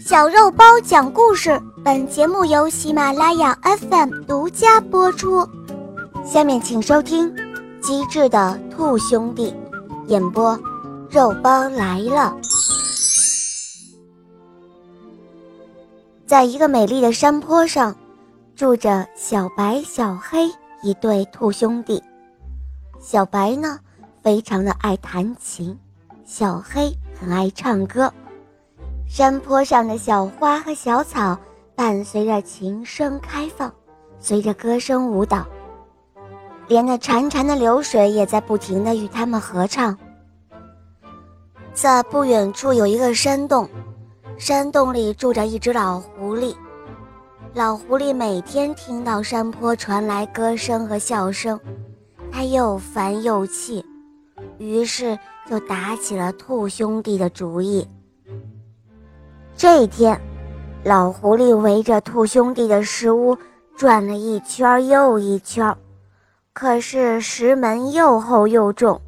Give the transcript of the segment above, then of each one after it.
小肉包讲故事，本节目由喜马拉雅 FM 独家播出。下面请收听《机智的兔兄弟》，演播，肉包来了。在一个美丽的山坡上，住着小白、小黑一对兔兄弟。小白呢，非常的爱弹琴；小黑很爱唱歌。山坡上的小花和小草伴随着琴声开放，随着歌声舞蹈，连那潺潺的流水也在不停地与它们合唱。在不远处有一个山洞，山洞里住着一只老狐狸。老狐狸每天听到山坡传来歌声和笑声，它又烦又气，于是就打起了兔兄弟的主意。这一天，老狐狸围着兔兄弟的石屋转了一圈又一圈，可是石门又厚又重，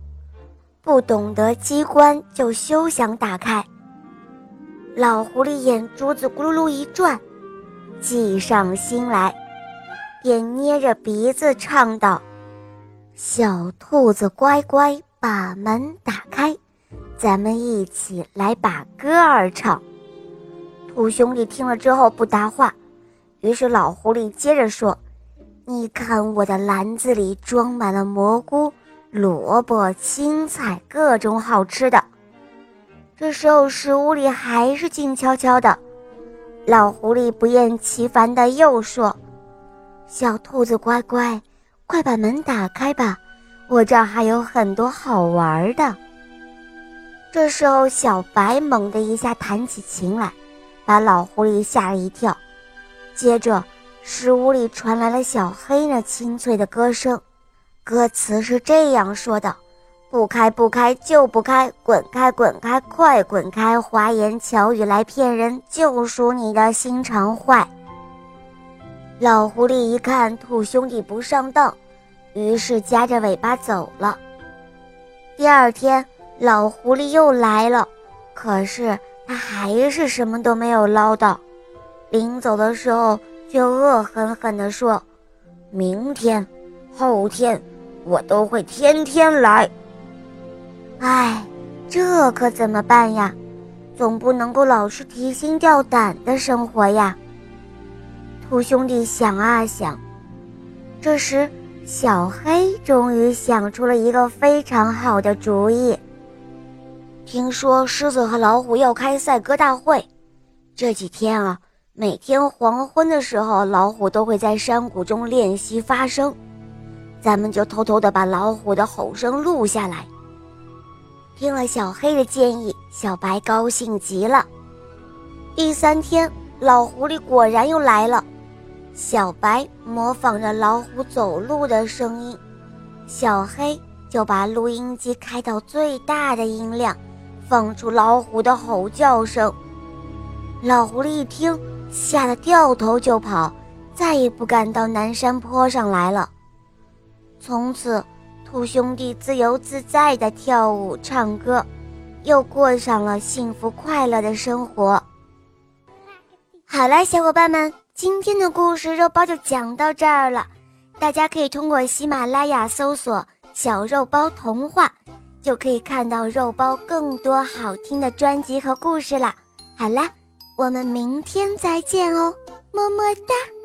不懂得机关就休想打开。老狐狸眼珠子咕噜噜一转，计上心来，便捏着鼻子唱道：“小兔子乖乖，把门打开，咱们一起来把歌儿唱。”兔兄弟听了之后不答话，于是老狐狸接着说：“你看我的篮子里装满了蘑菇、萝卜、青菜，各种好吃的。”这时候食屋里还是静悄悄的。老狐狸不厌其烦地又说：“小兔子乖乖，快把门打开吧，我这儿还有很多好玩的。”这时候小白猛地一下弹起琴来。把老狐狸吓了一跳，接着石屋里传来了小黑那清脆的歌声，歌词是这样说的：“不开不开就不开，滚开滚开快滚开，花言巧语来骗人，就属你的心肠坏。”老狐狸一看兔兄弟不上当，于是夹着尾巴走了。第二天，老狐狸又来了，可是。他还是什么都没有捞到，临走的时候却恶狠狠地说：“明天、后天，我都会天天来。”哎，这可怎么办呀？总不能够老是提心吊胆的生活呀。兔兄弟想啊想，这时小黑终于想出了一个非常好的主意。听说狮子和老虎要开赛歌大会，这几天啊，每天黄昏的时候，老虎都会在山谷中练习发声。咱们就偷偷的把老虎的吼声录下来。听了小黑的建议，小白高兴极了。第三天，老狐狸果然又来了。小白模仿着老虎走路的声音，小黑就把录音机开到最大的音量。放出老虎的吼叫声，老狐狸一听，吓得掉头就跑，再也不敢到南山坡上来了。从此，兔兄弟自由自在地跳舞唱歌，又过上了幸福快乐的生活。好了，小伙伴们，今天的故事肉包就讲到这儿了，大家可以通过喜马拉雅搜索“小肉包童话”。就可以看到肉包更多好听的专辑和故事了。好啦，我们明天再见哦，么么哒。